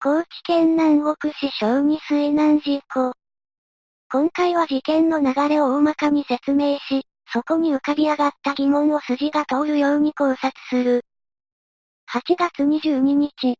高知県南国市小児水難事故。今回は事件の流れを大まかに説明し、そこに浮かび上がった疑問を筋が通るように考察する。8月22日。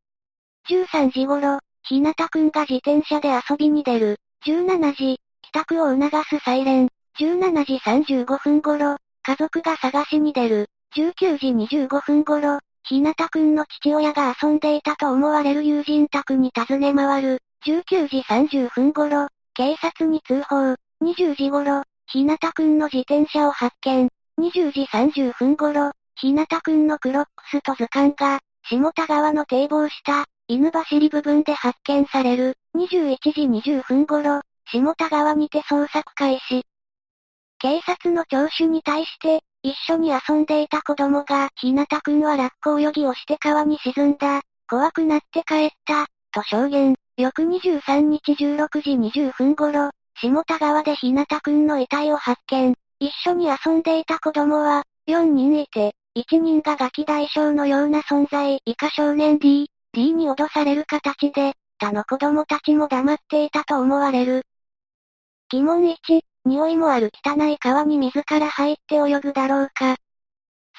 13時頃、ひなたくんが自転車で遊びに出る。17時、帰宅を促すサイレン。17時35分頃、家族が探しに出る。19時25分頃、ひなたくんの父親が遊んでいたと思われる友人宅に訪ね回る。19時30分頃、警察に通報。20時頃、ひなたくんの自転車を発見。20時30分頃、ひなたくんのクロックスと図鑑が、下田川の堤防下、犬走り部分で発見される。21時20分頃、下田川にて捜索開始。警察の聴取に対して、一緒に遊んでいた子供が、ひなたくんは落下泳ぎをして川に沈んだ。怖くなって帰った、と証言。翌23日16時20分頃、下田川でひなたくんの遺体を発見。一緒に遊んでいた子供は、4人いて、1人がガキ大将のような存在、以下少年 D、D に脅される形で、他の子供たちも黙っていたと思われる。疑問1、匂いもある汚い川に自ら入って泳ぐだろうか。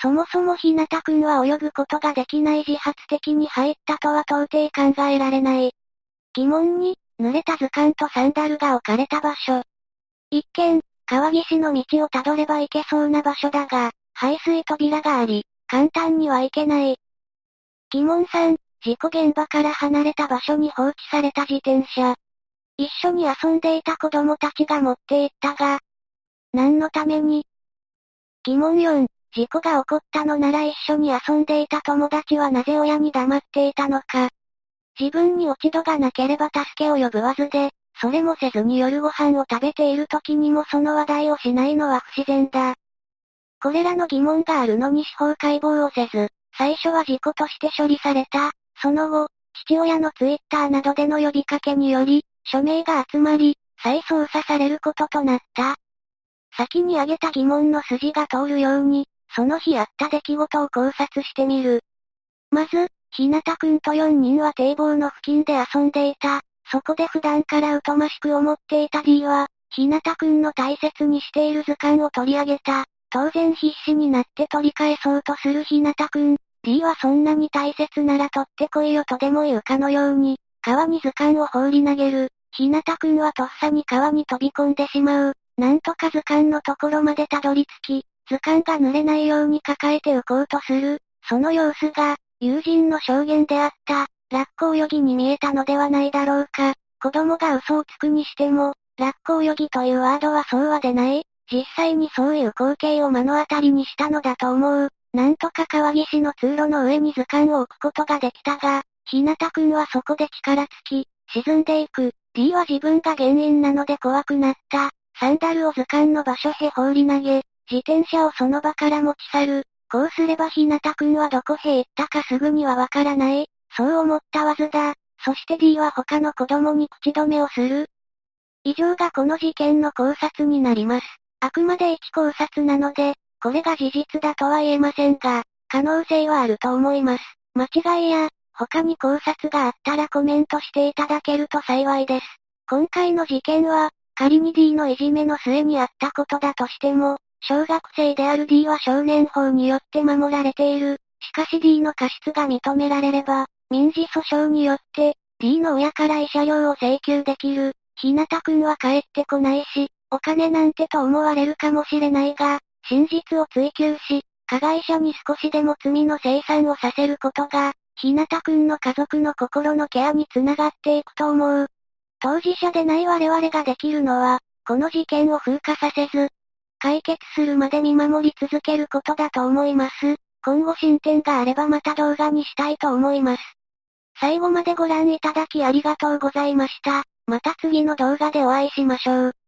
そもそもひなたくんは泳ぐことができない自発的に入ったとは到底考えられない。疑問に、濡れた図鑑とサンダルが置かれた場所。一見、川岸の道をたどれば行けそうな場所だが、排水扉があり、簡単には行けない。疑問3、事故現場から離れた場所に放置された自転車。一緒に遊んでいた子供たちが持って行ったが、何のために？疑問4、事故が起こったのなら一緒に遊んでいた友達はなぜ親に黙っていたのか。自分に落ち度がなければ助けを呼ぶわずで、それもせずに夜ご飯を食べている時にもその話題をしないのは不自然だ。これらの疑問があるのに司法解剖をせず、最初は事故として処理された。その後、父親のツイッターなどでの呼びかけにより、署名が集まり、再捜査されることとなった。先に挙げた疑問の筋が通るように、その日あった出来事を考察してみる。まず、ひなたくんと4人は堤防の付近で遊んでいた。そこで普段から疎ましく思っていた D は、ひなたくんの大切にしている図鑑を取り上げた。当然必死になって取り返そうとするひなたくん。D はそんなに大切なら取ってこいよとでも言うかのように、川に図鑑を放り投げる。ひなたくんはとっさに川に飛び込んでしまう。なんとか図鑑のところまでたどり着き、図鑑が濡れないように抱えて浮こうとする。その様子が、友人の証言であった、落下泳ぎに見えたのではないだろうか。子供が嘘をつくにしても、落下泳ぎというワードはそうは出ない。実際にそういう光景を目の当たりにしたのだと思う。なんとか川岸の通路の上に図鑑を置くことができたが、ひなたくんはそこで力尽き、沈んでいく。D は自分が原因なので怖くなった。サンダルを図鑑の場所へ放り投げ、自転車をその場から持ち去る。こうすればひなたくんはどこへ行ったかすぐにはわからない。そう思ったわずだ。そして D は他の子供に口止めをする。以上がこの事件の考察になります。あくまで一考察なので、これが事実だとは言えませんが、可能性はあると思います。間違いや、他に考察があったらコメントしていただけると幸いです。今回の事件は、仮に D のいじめの末にあったことだとしても、小学生である D は少年法によって守られている。しかし D の過失が認められれば、民事訴訟によって、D の親から慰謝料を請求できる。ひなたくんは帰ってこないし、お金なんてと思われるかもしれないが、真実を追求し、加害者に少しでも罪の生産をさせることが、ひなたくんの家族の心のケアにつながっていくと思う。当事者でない我々ができるのは、この事件を風化させず、解決するまで見守り続けることだと思います。今後進展があればまた動画にしたいと思います。最後までご覧いただきありがとうございました。また次の動画でお会いしましょう。